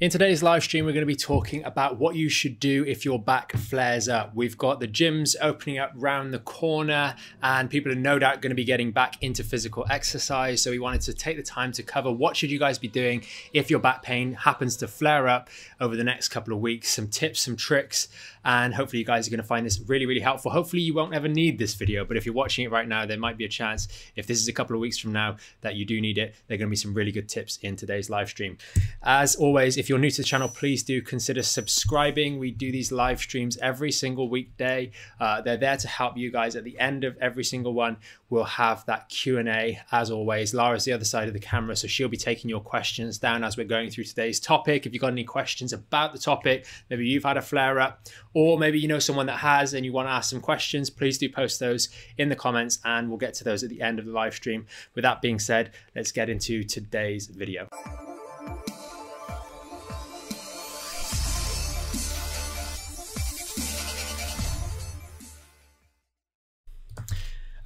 In today's live stream, we're going to be talking about what you should do if your back flares up. We've got the gyms opening up round the corner, and people are no doubt going to be getting back into physical exercise. So we wanted to take the time to cover what should you guys be doing if your back pain happens to flare up over the next couple of weeks. Some tips, some tricks, and hopefully you guys are going to find this really, really helpful. Hopefully you won't ever need this video, but if you're watching it right now, there might be a chance if this is a couple of weeks from now that you do need it. There are going to be some really good tips in today's live stream. As always, if you're new to the channel, please do consider subscribing. We do these live streams every single weekday. Uh, they're there to help you guys. At the end of every single one, we'll have that Q&A as always. Lara's the other side of the camera, so she'll be taking your questions down as we're going through today's topic. If you've got any questions about the topic, maybe you've had a flare up or maybe you know someone that has and you want to ask some questions, please do post those in the comments and we'll get to those at the end of the live stream. With that being said, let's get into today's video.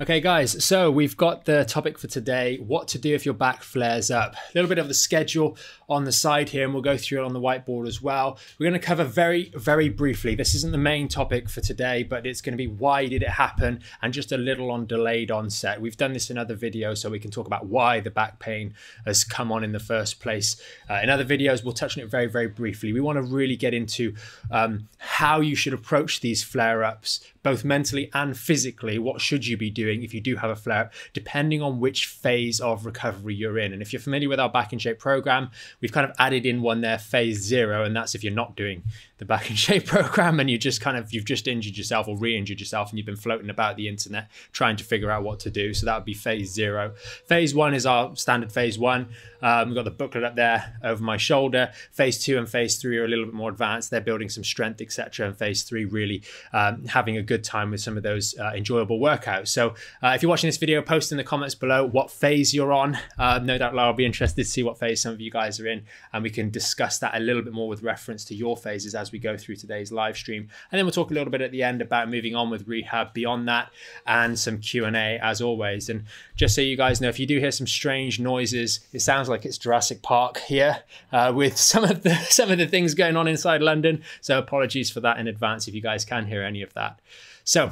Okay, guys, so we've got the topic for today what to do if your back flares up. A little bit of the schedule on the side here, and we'll go through it on the whiteboard as well. We're going to cover very, very briefly. This isn't the main topic for today, but it's going to be why did it happen and just a little on delayed onset. We've done this in other videos, so we can talk about why the back pain has come on in the first place. Uh, in other videos, we'll touch on it very, very briefly. We want to really get into um, how you should approach these flare ups, both mentally and physically. What should you be doing if you do have a flare up, depending on which phase of recovery you're in? And if you're familiar with our Back in Shape program, we've kind of added in one there, phase zero, and that's if you're not doing the Back in Shape program and you just kind of you've just injured yourself or re-injured yourself and you've been floating about the internet trying to figure out what to do. So that would be phase zero. Phase one is our standard phase one. Um, we've got the booklet up there over my shoulder. Phase two and phase three are a little bit more advanced. They're building some strength, etc. And phase three really um, having a good time with some of those uh, enjoyable workouts. So uh, if you're watching this video, post in the comments below what phase you're on. Uh, no doubt will be interested to see what phase some of you guys are in, and we can discuss that a little bit more with reference to your phases as we go through today's live stream. And then we'll talk a little bit at the end about moving on with rehab beyond that, and some Q and A as always. And just so you guys know, if you do hear some strange noises, it sounds like it's Jurassic Park here uh, with some of the some of the things going on inside London. So apologies for that in advance if you guys can hear any of that. So,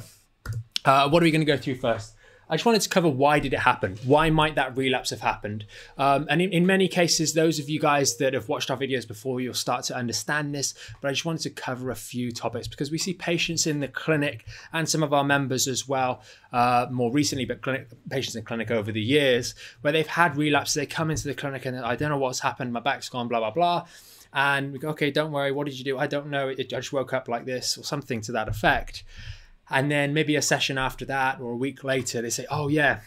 uh, what are we going to go through first? I just wanted to cover why did it happen? Why might that relapse have happened? Um, and in, in, many cases, those of you guys that have watched our videos before, you'll start to understand this. But I just wanted to cover a few topics because we see patients in the clinic and some of our members as well, uh, more recently, but clinic, patients in clinic over the years, where they've had relapses. They come into the clinic and I don't know what's happened. My back's gone, blah blah blah. And we go, okay, don't worry. What did you do? I don't know. I just woke up like this, or something to that effect. And then maybe a session after that or a week later, they say, oh, yeah,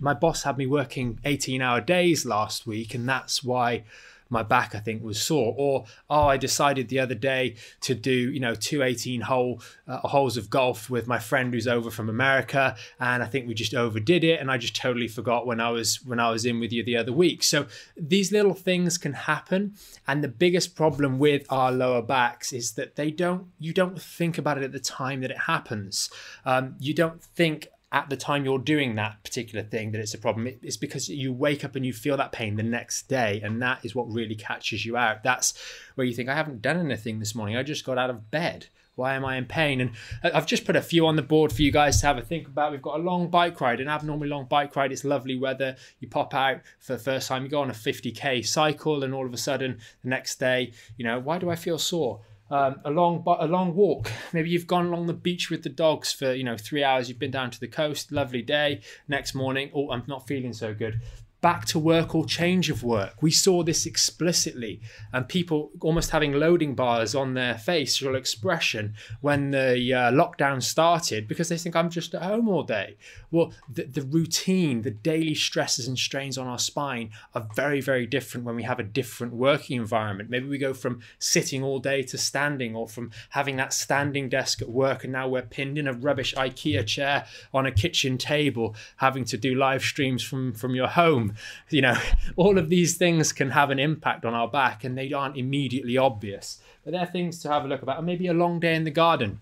my boss had me working 18 hour days last week, and that's why my back, I think, was sore. Or, oh, I decided the other day to do, you know, two 18 hole uh, holes of golf with my friend who's over from America. And I think we just overdid it. And I just totally forgot when I was, when I was in with you the other week. So these little things can happen. And the biggest problem with our lower backs is that they don't, you don't think about it at the time that it happens. Um, you don't think, at the time you're doing that particular thing that it's a problem. It's because you wake up and you feel that pain the next day, and that is what really catches you out. That's where you think, I haven't done anything this morning. I just got out of bed. Why am I in pain? And I've just put a few on the board for you guys to have a think about. We've got a long bike ride, an abnormally long bike ride. It's lovely weather. You pop out for the first time, you go on a 50k cycle, and all of a sudden, the next day, you know, why do I feel sore? Um, a long a long walk. Maybe you've gone along the beach with the dogs for you know three hours. You've been down to the coast, lovely day. Next morning, oh, I'm not feeling so good back to work or change of work. We saw this explicitly, and people almost having loading bars on their facial expression when the uh, lockdown started because they think I'm just at home all day. Well, the, the routine, the daily stresses and strains on our spine are very, very different when we have a different working environment. Maybe we go from sitting all day to standing, or from having that standing desk at work, and now we're pinned in a rubbish IKEA chair on a kitchen table, having to do live streams from, from your home you know, all of these things can have an impact on our back and they aren't immediately obvious. But they're things to have a look about. And maybe a long day in the garden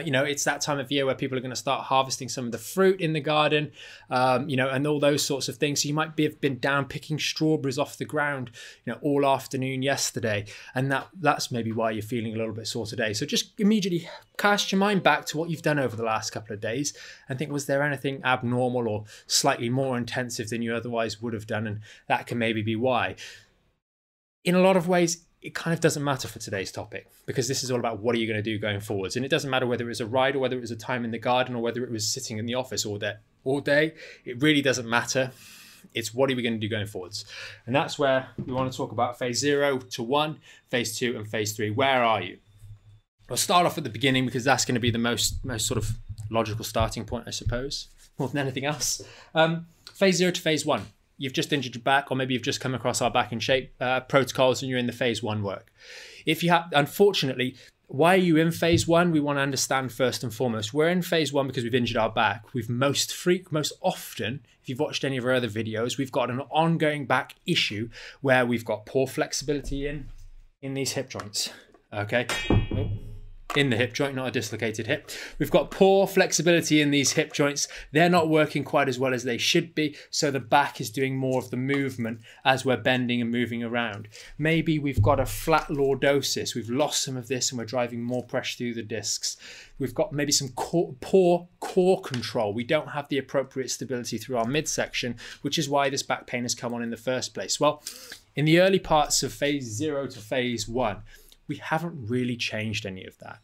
you know, it's that time of year where people are going to start harvesting some of the fruit in the garden, um, you know, and all those sorts of things. So you might be have been down picking strawberries off the ground, you know, all afternoon yesterday, and that that's maybe why you're feeling a little bit sore today. So just immediately cast your mind back to what you've done over the last couple of days and think, was there anything abnormal or slightly more intensive than you otherwise would have done, and that can maybe be why. In a lot of ways, it kind of doesn't matter for today's topic because this is all about what are you going to do going forwards. And it doesn't matter whether it was a ride or whether it was a time in the garden or whether it was sitting in the office all day. All day, it really doesn't matter. It's what are we going to do going forwards, and that's where we want to talk about phase zero to one, phase two, and phase three. Where are you? We'll start off at the beginning because that's going to be the most most sort of logical starting point, I suppose, more than anything else. Um, phase zero to phase one you've just injured your back, or maybe you've just come across our back in shape uh, protocols and you're in the phase one work. If you have, unfortunately, why are you in phase one? We want to understand first and foremost. We're in phase one because we've injured our back. We've most freak, most often, if you've watched any of our other videos, we've got an ongoing back issue where we've got poor flexibility in in these hip joints. Okay. Oh in the hip joint, not a dislocated hip. We've got poor flexibility in these hip joints. They're not working quite as well as they should be, so the back is doing more of the movement as we're bending and moving around. Maybe we've got a flat lordosis. We've lost some of this and we're driving more pressure through the discs. We've got maybe some core, poor core control. We don't have the appropriate stability through our midsection, which is why this back pain has come on in the first place. Well, in the early parts of phase zero to phase one, we haven't really changed any of that.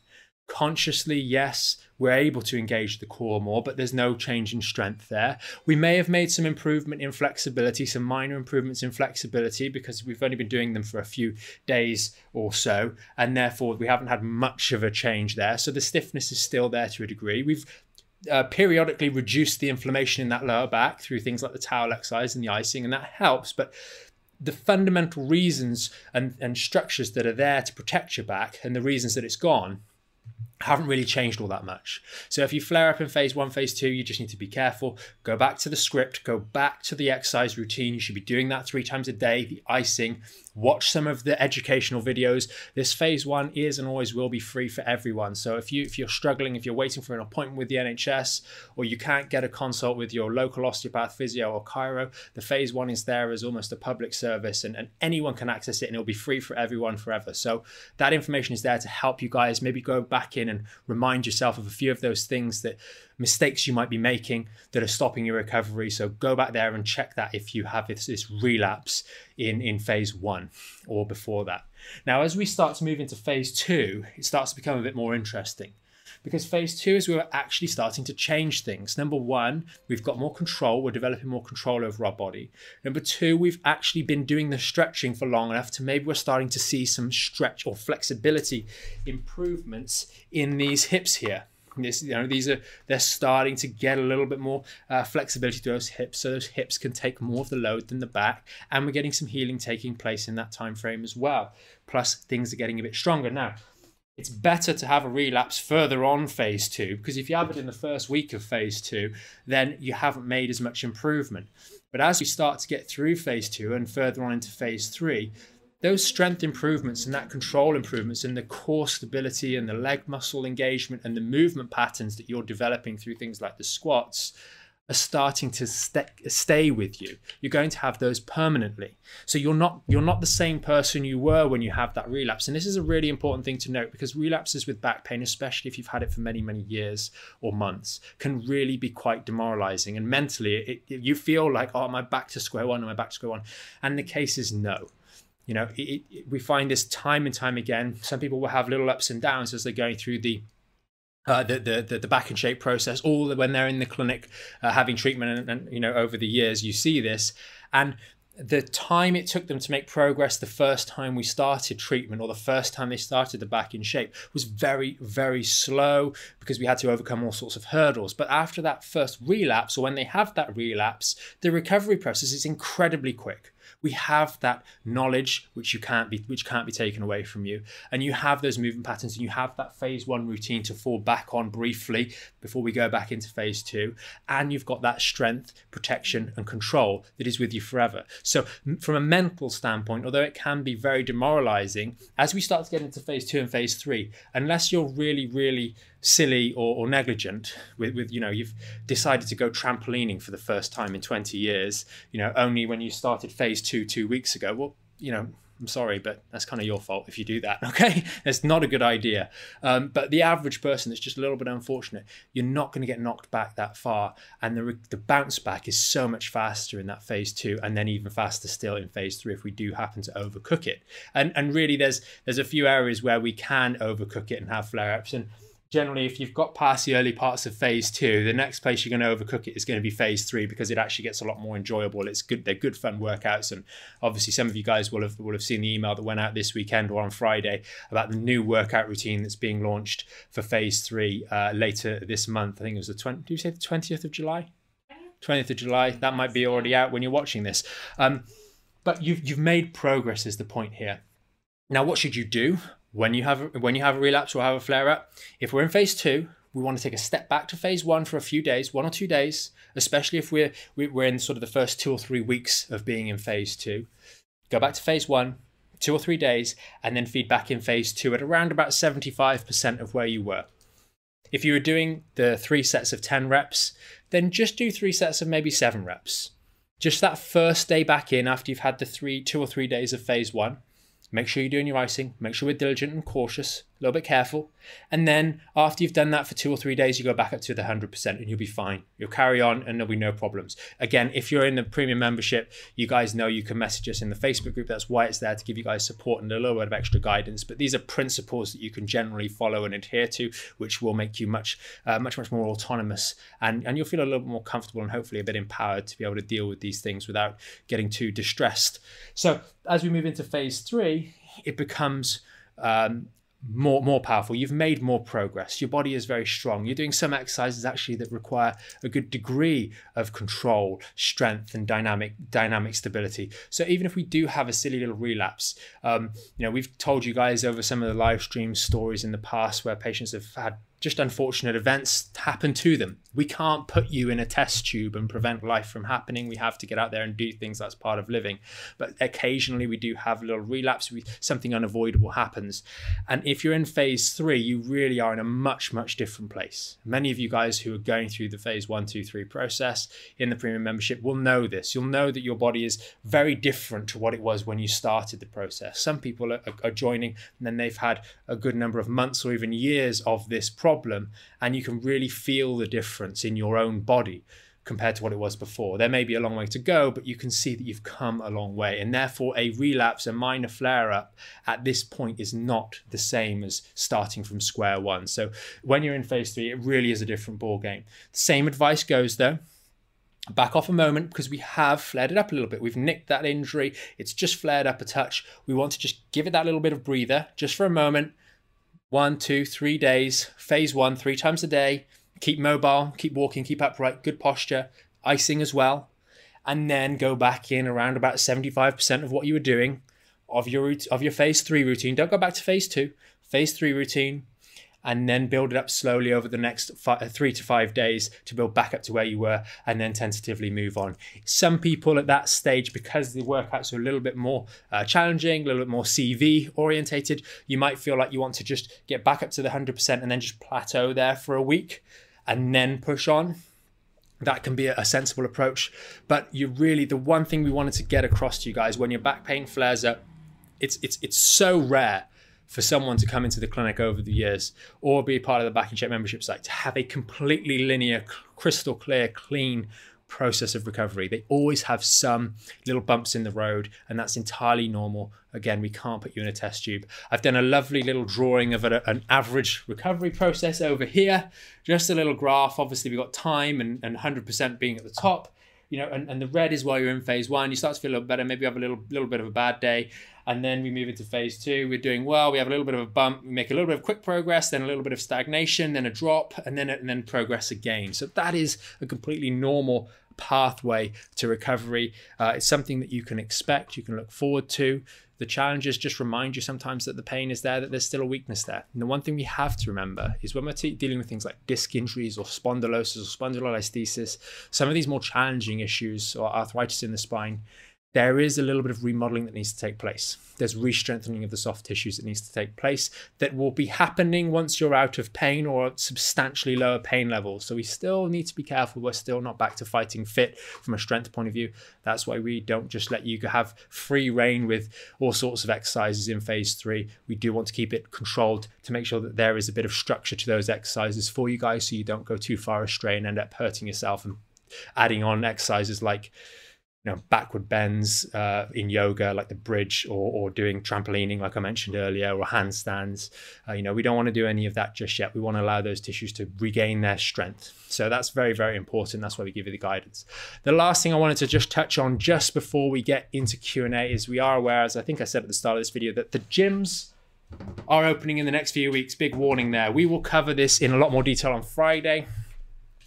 Consciously, yes, we're able to engage the core more, but there's no change in strength there. We may have made some improvement in flexibility, some minor improvements in flexibility because we've only been doing them for a few days or so, and therefore we haven't had much of a change there. So the stiffness is still there to a degree. We've uh, periodically reduced the inflammation in that lower back through things like the towel exercise and the icing, and that helps. But the fundamental reasons and, and structures that are there to protect your back and the reasons that it's gone haven't really changed all that much. So if you flare up in phase one, phase two, you just need to be careful. Go back to the script, go back to the exercise routine. You should be doing that three times a day, the icing, watch some of the educational videos. This phase one is and always will be free for everyone. So if you if you're struggling, if you're waiting for an appointment with the NHS, or you can't get a consult with your local osteopath, physio, or chiro, the phase one is there as almost a public service, and, and anyone can access it, and it'll be free for everyone forever. So that information is there to help you guys maybe go back in and remind yourself of a few of those things that mistakes you might be making that are stopping your recovery. So go back there and check that if you have this, this relapse in, in phase one or before that. Now, as we start to move into phase two, it starts to become a bit more interesting because phase two is we're actually starting to change things. Number one, we've got more control, we're developing more control over our body. Number two, we've actually been doing the stretching for long enough to maybe we're starting to see some stretch or flexibility improvements in these hips here. This, you know, these are they're starting to get a little bit more uh, flexibility to those hips, so those hips can take more of the load than the back, and we're getting some healing taking place in that time frame as well. Plus, things are getting a bit stronger now. It's better to have a relapse further on phase two because if you have it in the first week of phase two, then you haven't made as much improvement. But as we start to get through phase two and further on into phase three, those strength improvements and that control improvements and the core stability and the leg muscle engagement and the movement patterns that you're developing through things like the squats are starting to st- stay with you. You're going to have those permanently. So you're not you're not the same person you were when you have that relapse. And this is a really important thing to note because relapses with back pain especially if you've had it for many many years or months can really be quite demoralizing. And mentally it, it, you feel like oh am i back to square one? Am i back to square one? And the case is no you know, it, it, we find this time and time again. Some people will have little ups and downs as they're going through the uh, the, the, the Back in Shape process, all when they're in the clinic uh, having treatment, and, and, you know over the years you see this, and the time it took them to make progress the first time we started treatment or the first time they started the back in shape was very very slow because we had to overcome all sorts of hurdles. But after that first relapse, or when they have that relapse, the recovery process is incredibly quick we have that knowledge which you can't be which can't be taken away from you. And you have those movement patterns and you have that phase one routine to fall back on briefly before we go back into phase two. And you've got that strength protection and control that is with you forever. So from a mental standpoint although it can be very demoralizing as we start to get into phase two and phase three unless you're really really silly or, or negligent with, with you know you've decided to go trampolining for the first time in 20 years you know only when you started phase two two weeks ago well you know I'm sorry, but that's kind of your fault if you do that. Okay, it's not a good idea. Um, but the average person that's just a little bit unfortunate, you're not going to get knocked back that far, and the the bounce back is so much faster in that phase two, and then even faster still in phase three if we do happen to overcook it. And and really, there's there's a few areas where we can overcook it and have flare ups and generally, if you've got past the early parts of phase two, the next place you're going to overcook it is going to be phase three because it actually gets a lot more enjoyable. It's good; they're good fun workouts, and obviously, some of you guys will have will have seen the email that went out this weekend or on Friday about the new workout routine that's being launched for phase three uh, later this month. I think it was the twenty. Do you say the twentieth of July? Twentieth of July. That might be already out when you're watching this. Um, but you've you've made progress. Is the point here? Now, what should you do? When you have when you have a relapse or have a flare up, if we're in phase two, we want to take a step back to phase one for a few days, one or two days, especially if we're we're in sort of the first two or three weeks of being in phase two. Go back to phase one, two or three days, and then feed back in phase two at around about 75% of where you were. If you were doing the three sets of 10 reps, then just do three sets of maybe seven reps. Just that first day back in after you've had the three, two or three days of phase one, Make sure you're doing your icing. Make sure we're diligent and cautious, a little bit careful. And then after you've done that for two or three days, you go back up to the 100% and you'll be fine. You'll carry on and there'll be no problems. Again, if you're in the premium membership, you guys know you can message us in the Facebook group. That's why it's there to give you guys support and a little bit of extra guidance. But these are principles that you can generally follow and adhere to, which will make you much, uh, much, much more autonomous. And, and you'll feel a little bit more comfortable and hopefully a bit empowered to be able to deal with these things without getting too distressed. So as we move into phase three, it becomes um, more more powerful. You've made more progress. Your body is very strong. You're doing some exercises actually that require a good degree of control strength and dynamic dynamic stability. So even if we do have a silly little relapse um, you know we've told you guys over some of the live stream stories in the past where patients have had just unfortunate events happen to them. We can't put you in a test tube and prevent life from happening. We have to get out there and do things that's part of living. But occasionally we do have a little relapse, we, something unavoidable happens. And if you're in phase three, you really are in a much, much different place. Many of you guys who are going through the phase one, two, three process in the premium membership will know this. You'll know that your body is very different to what it was when you started the process. Some people are, are joining and then they've had a good number of months or even years of this process problem and you can really feel the difference in your own body compared to what it was before. There may be a long way to go, but you can see that you've come a long way. And therefore, a relapse, a minor flare up at this point is not the same as starting from square one. So when you're in phase three, it really is a different ball game. Same advice goes though. Back off a moment because we have flared it up a little bit. We've nicked that injury. It's just flared up a touch. We want to just give it that little bit of breather just for a moment one, two, three days. Phase one, three times a day. Keep mobile, keep walking, keep upright, good posture, icing as well. And then go back in around about 75% of what you were doing of your of your phase three routine. Don't go back to phase two. Phase three routine, and then build it up slowly over the next five, uh, three to five days to build back up to where you were and then tentatively move on. Some people at that stage, because the workouts are a little bit more uh, challenging, a little bit more CV orientated, you might feel like you want to just get back up to the 100% and then just plateau there for a week and then push on that can be a sensible approach. But you really, the one thing we wanted to get across to you guys when your back pain flares up, it's it's it's so rare for someone to come into the clinic over the years or be part of the Back in Shape membership site to have a completely linear, crystal clear, clean process of recovery. They always have some little bumps in the road, and that's entirely normal. Again, we can't put you in a test tube. I've done a lovely little drawing of a, an average recovery process over here, just a little graph. Obviously, we've got time and, and 100% being at the top. You know, and, and the red is while you're in phase one. You start to feel a little better. Maybe you have a little little bit of a bad day, and then we move into phase two. We're doing well. We have a little bit of a bump. We make a little bit of quick progress, then a little bit of stagnation, then a drop, and then and then progress again. So that is a completely normal pathway to recovery. Uh, it's something that you can expect. You can look forward to. The challenges just remind you sometimes that the pain is there, that there's still a weakness there. And the one thing we have to remember is when we're t- dealing with things like disc injuries or spondylosis or spondylolisthesis, some of these more challenging issues or arthritis in the spine, there is a little bit of remodeling that needs to take place. There's re-strengthening of the soft tissues that needs to take place that will be happening once you're out of pain or at substantially lower pain levels. So we still need to be careful. We're still not back to fighting fit from a strength point of view. That's why we don't just let you have free reign with all sorts of exercises in phase three. We do want to keep it controlled to make sure that there is a bit of structure to those exercises for you guys so you don't go too far astray and end up hurting yourself and adding on exercises like you know backward bends uh, in yoga like the bridge or, or doing trampolining like i mentioned earlier or handstands. Uh, you know we don't want to do any of that just yet. We want to allow those tissues to regain their strength. So that's very very important. That's why we give you the guidance. The last thing i wanted to just touch on just before we get into q&a is we are aware as i think i said at the start of this video that the gyms are opening in the next few weeks. Big warning there. We will cover this in a lot more detail on friday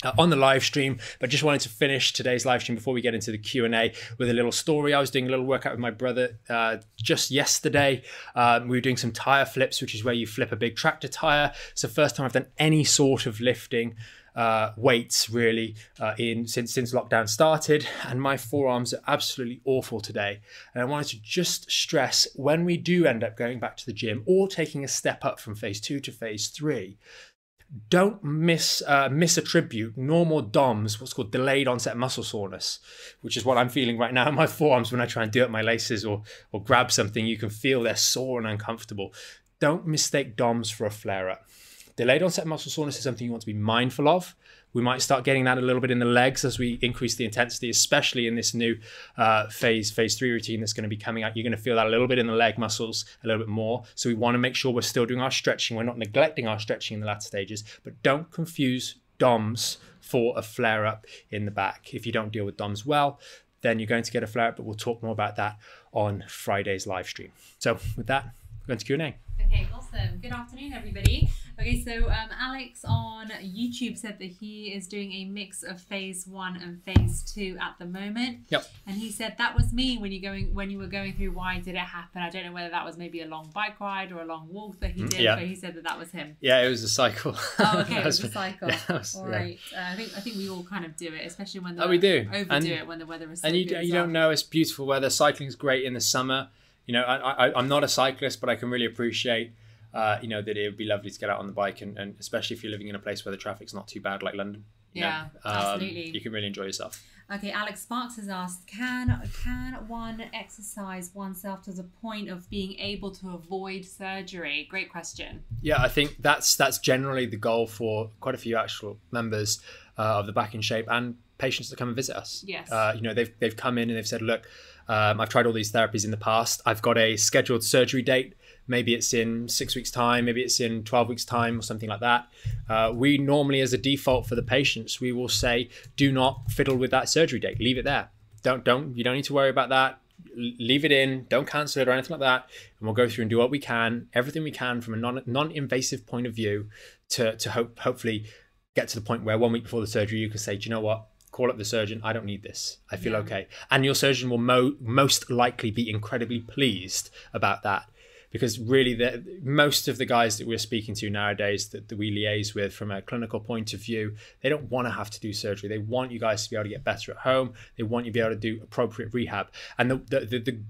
uh, on the live stream but just wanted to finish today's live stream before we get into the q&a with a little story. I was doing a little workout with my brother uh, just yesterday. Um, we were doing some tire flips which is where you flip a big tractor tire. It's the first time i've done any sort of lifting uh, weights really uh, in since since lockdown started, and my forearms are absolutely awful today. And I wanted to just stress when we do end up going back to the gym or taking a step up from phase two to phase three, don't miss uh, misattribute normal DOMS, what's called delayed onset muscle soreness, which is what I'm feeling right now in my forearms when I try and do up my laces or or grab something. You can feel they're sore and uncomfortable. Don't mistake DOMS for a flare up. Delayed onset muscle soreness is something you want to be mindful of. We might start getting that a little bit in the legs as we increase the intensity, especially in this new uh, phase, phase three routine that's going to be coming out. You're going to feel that a little bit in the leg muscles, a little bit more. So we want to make sure we're still doing our stretching. We're not neglecting our stretching in the latter stages, but don't confuse DOMS for a flare up in the back. If you don't deal with DOMS well, then you're going to get a flare up, but we'll talk more about that on Friday's live stream. So with that, we're going to Q&A. Okay, awesome. Good afternoon, everybody. Okay, so um, Alex on YouTube said that he is doing a mix of phase one and phase two at the moment. Yep. And he said that was me when you going when you were going through. Why did it happen? I don't know whether that was maybe a long bike ride or a long walk that he did. yeah. But he said that that was him. Yeah, it was a cycle. Oh, okay, it was a cycle. yeah, was- All yeah. Uh, I think I think we all kind of do it, especially when the Oh, we do. overdo And- it when the weather is so and you, you don't know it's beautiful weather. Cycling's great in the summer. You know, I, I, I'm not a cyclist, but I can really appreciate, uh, you know, that it would be lovely to get out on the bike, and, and especially if you're living in a place where the traffic's not too bad, like London. Yeah, um, absolutely. You can really enjoy yourself. Okay, Alex Sparks has asked, can can one exercise oneself to the point of being able to avoid surgery? Great question. Yeah, I think that's that's generally the goal for quite a few actual members uh, of the Back in Shape and patients that come and visit us. Yes. Uh, you know, they've they've come in and they've said, look, um, I've tried all these therapies in the past. I've got a scheduled surgery date. Maybe it's in six weeks' time. Maybe it's in twelve weeks' time, or something like that. Uh, we normally, as a default for the patients, we will say, do not fiddle with that surgery date. Leave it there. Don't don't you don't need to worry about that. Leave it in. Don't cancel it or anything like that. And we'll go through and do what we can, everything we can from a non non invasive point of view, to to hope hopefully get to the point where one week before the surgery you can say, do you know what? Call up the surgeon. I don't need this. I feel Yeah. okay. And your surgeon will mo- most likely be incredibly pleased about that because really the, most of the guys that we're speaking to nowadays that, that we liaise with from a clinical point of view they don't want to have to do surgery they want you guys to be able to get better at home they want you to be able to do appropriate rehab and the, the, the, the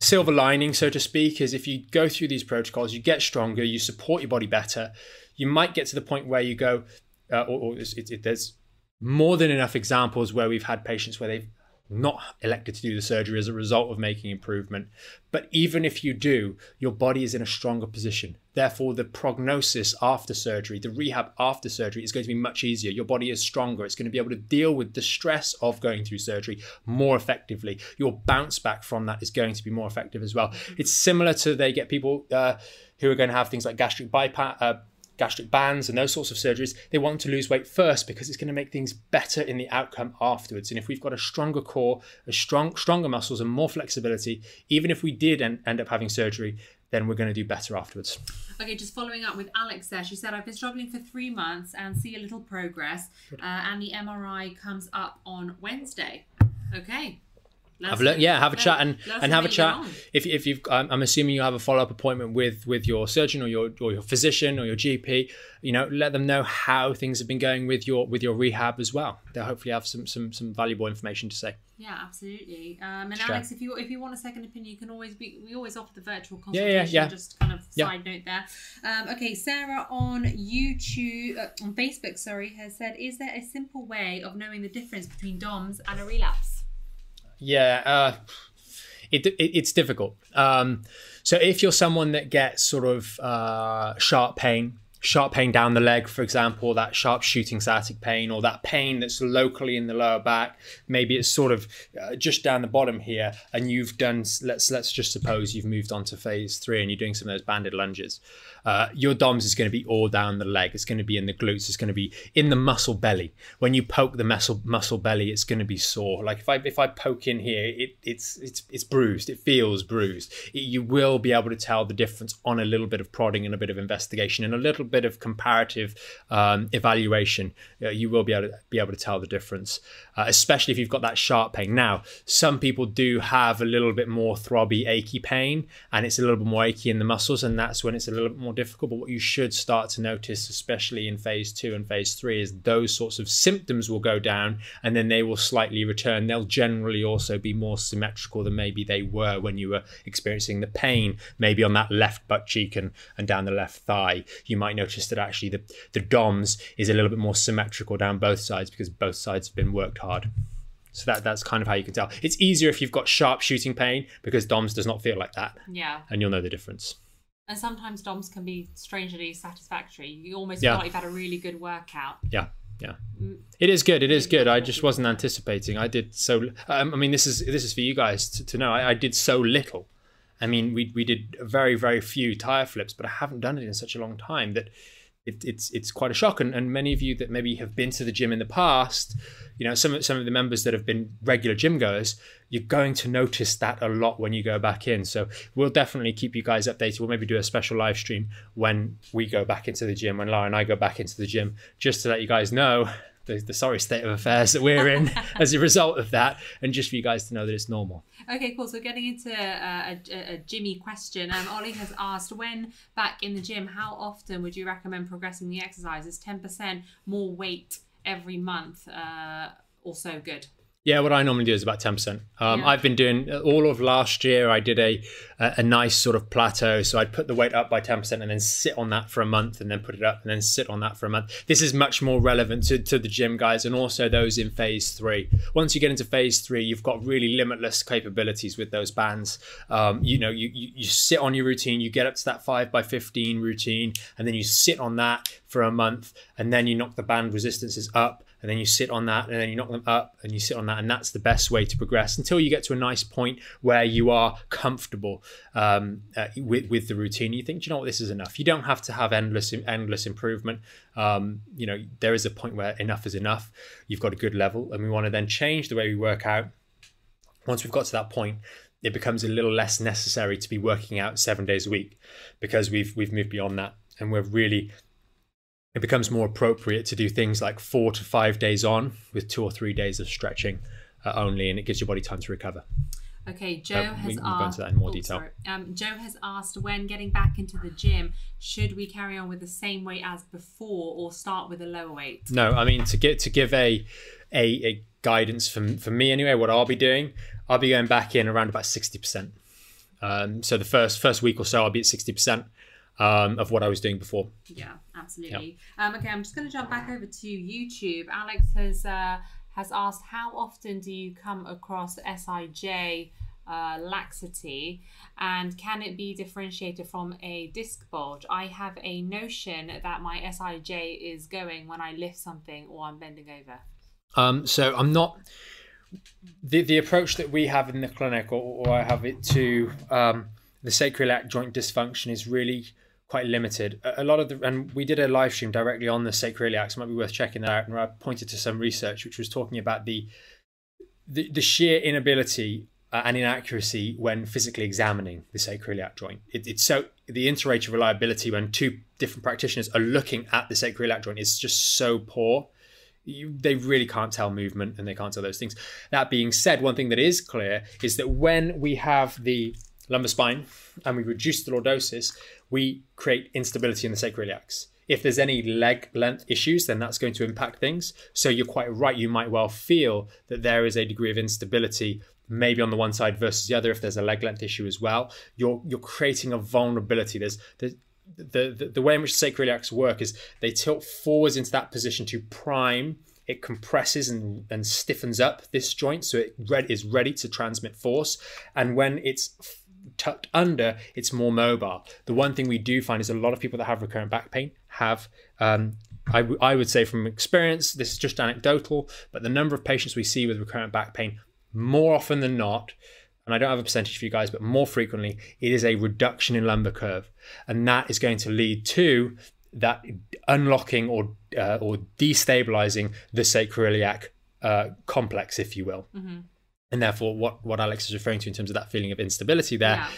silver lining so to speak is if you go through these protocols you get stronger you support your body better you might get to the point where you go uh, or, or it's- it, it, there's more than enough examples where we've had patients where they've not elected to do the surgery as a result of making improvement. But even if you do, your body is in a stronger position. Therefore, the prognosis after surgery, the rehab after surgery is going to be much easier. Your body is stronger. It's going to be able to deal with the stress of going through surgery more effectively. Your bounce back from that is going to be more effective as well. It's similar to they get people uh, who are going to have things like gastric bypass. Uh, gastric bands and those sorts of surgeries, they want to lose weight first because it's going to make things better in the outcome afterwards. And if we've got a stronger core, a strong, stronger muscles, and more flexibility, even if we did en- end up having surgery, then we're going to do better afterwards. Okay, just following up with Alex there, she said, I've been struggling for three months and see a little progress, uh, and the MRI comes up on Wednesday. Okay. Have a look, yeah, have a chat and, and have a chat. If, if you've, I'm, I'm assuming you have a follow up appointment with with your surgeon or your or your physician or your GP. You know, let them know how things have been going with your with your rehab as well. They'll hopefully have some some some valuable information to say. Yeah, absolutely. Um, and Alex, if you if you want a second opinion, you can always be. We always offer the virtual consultation. Yeah, yeah, yeah. Just kind of side note there. Um, okay, Sarah on YouTube uh, on Facebook, sorry, has said, "Is there a simple way of knowing the difference between DOMS and a relapse?" Yeah, uh, it, it, it's difficult. Um, so if you're someone that gets sort of uh, sharp pain sharp pain down the leg, for example, that sharp shooting sciatic pain, or that pain that's locally in the lower back. Maybe it's sort of uh, just down the bottom here, and you've done. Let's let's just suppose you've moved on to phase three, and you're doing some of those banded lunges. Uh, your DOMS is going to be all down the leg. It's going to be in the glutes. It's going to be in the muscle belly. When you poke the muscle muscle belly, it's going to be sore. Like if I if I poke in here, it, it's it's it's bruised. It feels bruised. It, you will be able to tell the difference on a little bit of prodding and a bit of investigation and a little bit of comparative um, evaluation, uh, you will be able to be able to tell the difference, uh, especially if you've got that sharp pain. Now, some people do have a little bit more throbby, achy pain, and it's a little bit more achy in the muscles, and that's when it's a little bit more difficult. But what you should start to notice, especially in phase two and phase three, is those sorts of symptoms will go down, and then they will slightly return. They'll generally also be more symmetrical than maybe they were when you were experiencing the pain, maybe on that left butt cheek and, and down the left thigh. You might notice that actually the, the DOMS is a little bit more symmetrical down both sides because both sides have been worked hard. So that that's kind of how you can tell. It's easier if you've got sharp shooting pain because DOMS does not feel like that. Yeah. And you'll know the difference. And sometimes DOMS can be strangely satisfactory. You almost yeah. feel like you've had a really good workout. Yeah. Yeah, mm. it is good. It is good. I just wasn't anticipating. I did so. Um, I mean, this is this is for you guys to, to know. I, I did so little. I mean, we we did very very few tire flips, but I haven't done it in such a long time that it, it's it's quite a shock. And, and many of you that maybe have been to the gym in the past, you know, some some of the members that have been regular gym goers, you're going to notice that a lot when you go back in. So we'll definitely keep you guys updated. We'll maybe do a special live stream when we go back into the gym, when Laura and I go back into the gym, just to let you guys know the, the sorry state of affairs that we're in as a result of that, and just for you guys to know that it's normal. Okay, cool. So getting into a, a, a Jimmy question, um, Ollie has asked, when back in the gym, how often would you recommend progressing the exercises? Ten percent more weight every month, uh, also good. Yeah, what I normally do is about ten percent. Um, yeah. I've been doing all of last year. I did a, a, a nice sort of plateau, so I'd put the weight up by ten percent and then sit on that for a month, and then put it up and then sit on that for a month. This is much more relevant to, to the gym guys and also those in phase three. Once you get into phase three, you've got really limitless capabilities with those bands. Um, you know, you, you you sit on your routine, you get up to that five by fifteen routine, and then you sit on that for a month, and then you knock the band resistances up and then you sit on that and then you knock them up and you sit on that and that's the best way to progress until you get to a nice point where you are comfortable um, uh, with, with the routine. You think do you know what? This is enough. You don't have to have endless endless improvement. Um, you know there is a point where enough is enough. You've got a good level and we want to then change the way we work out. Once we've got to that point it becomes a little less necessary to be working out seven days a week because we've we've moved beyond that and we're really it becomes more appropriate to do things like four to five days on with two or three days of stretching uh, only, and it gives your body time to recover. Okay, Joe uh, has asked. Go into that in more oh, detail. Um, Joe has asked when getting back into the gym, should we carry on with the same weight as before, or start with a lower weight? No, I mean to get to give a a, a guidance for for me anyway. What I'll be doing, I'll be going back in around about sixty percent. Um, so the first first week or so, I'll be at sixty percent um, of what I was doing before. Yeah, absolutely. Um, okay, I'm just going to jump back over to YouTube. Alex has uh, has asked, how often do you come across SIJ? Uh, laxity and can it be differentiated from a disc bulge? I have a notion that my SIJ is going when I lift something or I'm bending over. Um, so I'm not the the approach that we have in the clinic, or, or I have it to um, the sacroiliac joint dysfunction is really quite limited. A, lot of the and we did a live stream directly on the sacroiliacs. It might be worth checking that out. And I pointed to some research which was talking about the the, the sheer inability uh, and inaccuracy when physically examining the sacroiliac joint. It, it's so the inter-rater reliability when two different practitioners are looking at the sacroiliac joint is just so poor you, they really can't tell movement and they can't tell those things. That being said, one thing that is clear is that when we have the lumbar spine and we reduce the lordosis, we create instability in the sacroiliacs. If there's any leg length issues, then that's going to impact things. So you're quite right. You might well feel that there is a degree of instability, maybe on the one side versus the other. If there's a leg length issue as well, you're you're creating a vulnerability. There's, the, the, the way in which sacroiliacs work is they tilt forwards into that position to prime it compresses and, and stiffens up this joint so it red, is ready to transmit force and when it's tucked under it's more mobile the one thing we do find is a lot of people that have recurrent back pain have um, I, w- I would say from experience this is just anecdotal but the number of patients we see with recurrent back pain more often than not and I don't have a percentage for you guys, but more frequently, it is a reduction in lumbar curve. And that is going to lead to that unlocking or uh, or destabilizing the sacroiliac uh, complex, if you will. Mm-hmm. And therefore, what, what Alex is referring to in terms of that feeling of instability there, yeah.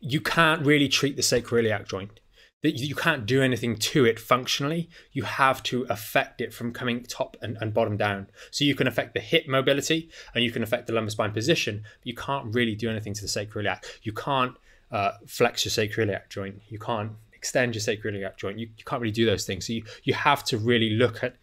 you can't really treat the sacroiliac joint that you can't do anything to it functionally. You have to affect it from coming top and, and, bottom down. So you can affect the hip mobility and you can affect the lumbar spine position, but you can't really do anything to the sacroiliac. You can't uh, flex your sacroiliac joint. You can't extend your sacroiliac joint. You, you can't really do those things. So you, you have to really look at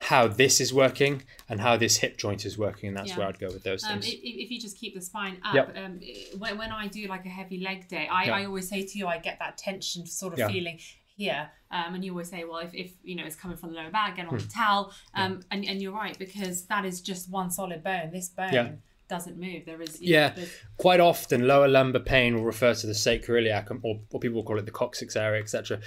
how this is working and how this hip joint is working, and that's yeah. where I'd go with those um, things. If, if, you just keep the spine up, yep. um, when, when I do like a heavy leg day, I. I always say to you, I get that tension sort of yeah. feeling here. Um, and you always say, well, if, if you know it's coming from the lower back, get on hmm. the towel. Um, and, and you're right because that is just one solid bone. This bone doesn't move. There is yeah. Know, Quite often, lower lumbar pain will refer to the sacroiliac, or, or people will call it the coccyx area, etc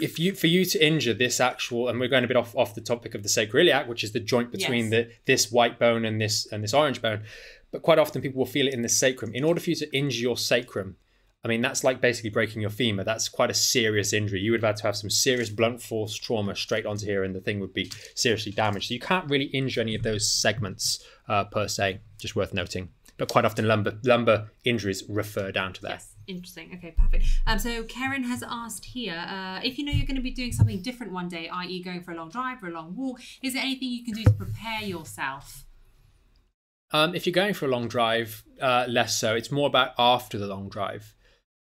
if you for you to injure this actual and we're going a bit off off the topic of the sacroiliac which is the joint between yes. the this white bone and this and this orange bone but quite often people will feel it in the sacrum. In order for you to injure your sacrum i mean that's like basically breaking your femur. That's quite a serious injury. You would have had to have some serious blunt force trauma straight onto here and the thing would be seriously damaged. So you can't really injure any of those segments uh, per se just worth noting. But quite often lumbar lumbar injuries refer down to that. Yes interesting. Okay, perfect. Um, so Karen has asked here uh, if you know you're going to be doing something different one day, i.e., going for a long drive or a long walk. Is there anything you can do to prepare yourself? Um, if you're going for a long drive, uh, less so. It's more about after the long drive.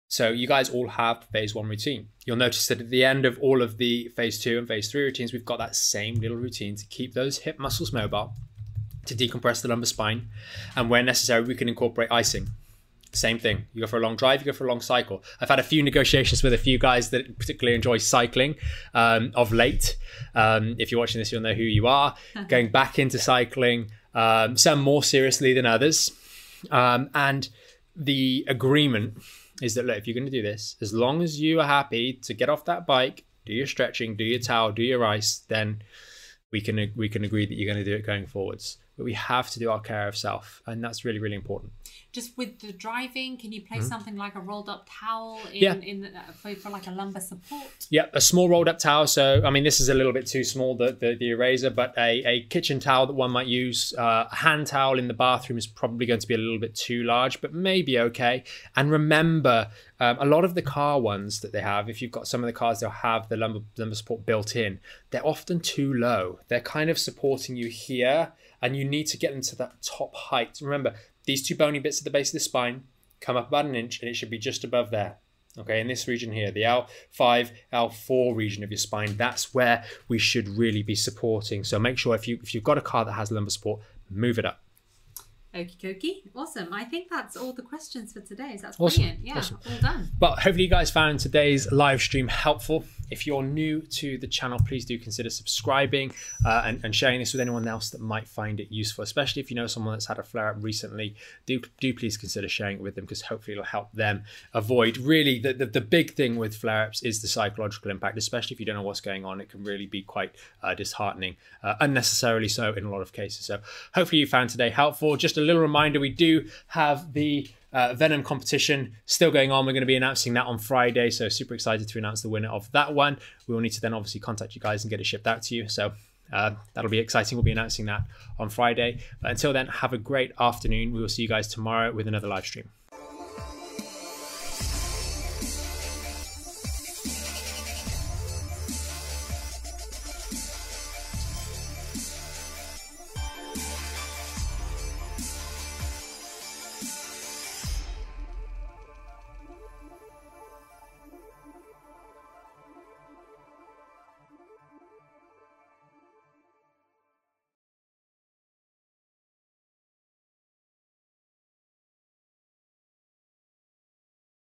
So you guys all have phase one routine. You'll notice that at the end of all of the phase two and phase three routines, we've got that same little routine to keep those hip muscles mobile, to decompress the lumbar spine, and where necessary, we can incorporate icing same thing. You go for a long drive, you go for a long cycle. I've had a few negotiations with a few guys that particularly enjoy cycling um, of late. Um, if you're watching this, you'll know who you are. Going back into cycling, um, some more seriously than others. Um, and the agreement is that, look, if you're going to do this, as long as you are happy to get off that bike, do your stretching, do your towel, do your ice, then we can we can agree that you're going to do it going forwards. But we have to do our care of self, and that's really really important just with the driving, can you place mm-hmm. something like a rolled up towel in, yeah. in the, for, for, like a lumbar support? Yeah, a small rolled up towel. So, I mean, this is a little bit too small, the, the, the eraser, but a, a kitchen towel that one might use. Uh, a hand towel in the bathroom is probably going to be a little bit too large, but maybe okay. And remember, um, a lot of the car ones that they have, if you've got some of the cars, they'll have the lumbar, lumbar support built in. They're often too low. They're kind of supporting you here, and you need to get them to that top height. Remember, these two bony bits at the base of the spine come up about an inch and it should be just above there. Okay, in this region here, the L5, L4 region of your spine, that's where we should really be supporting. So make sure if you if you've got a car that has lumbar support, move it up. Okie dokie. Awesome. I think that's all the questions for today. So that's awesome. brilliant. Yeah, awesome. all done. But hopefully you guys found today's live stream helpful. If you're new to the channel, please do consider subscribing uh, and, and, sharing this with anyone else that might find it useful, especially if you know someone that's had a flare up recently. Do, do please consider sharing it with them because hopefully it'll help them avoid. Really, the, the, the big thing with flare ups is the psychological impact, especially if you don't know what's going on. It can really be quite uh, disheartening, uh, unnecessarily so in a lot of cases. So hopefully you found today helpful. Just a little reminder we do have the uh, Venom competition still going on. We're going to be announcing that on Friday, so super excited to announce the winner of that one. We will need to then obviously contact you guys and get it shipped out to you. So uh, that'll be exciting. We'll be announcing that on Friday. But until then, have a great afternoon. We will see you guys tomorrow with another live stream.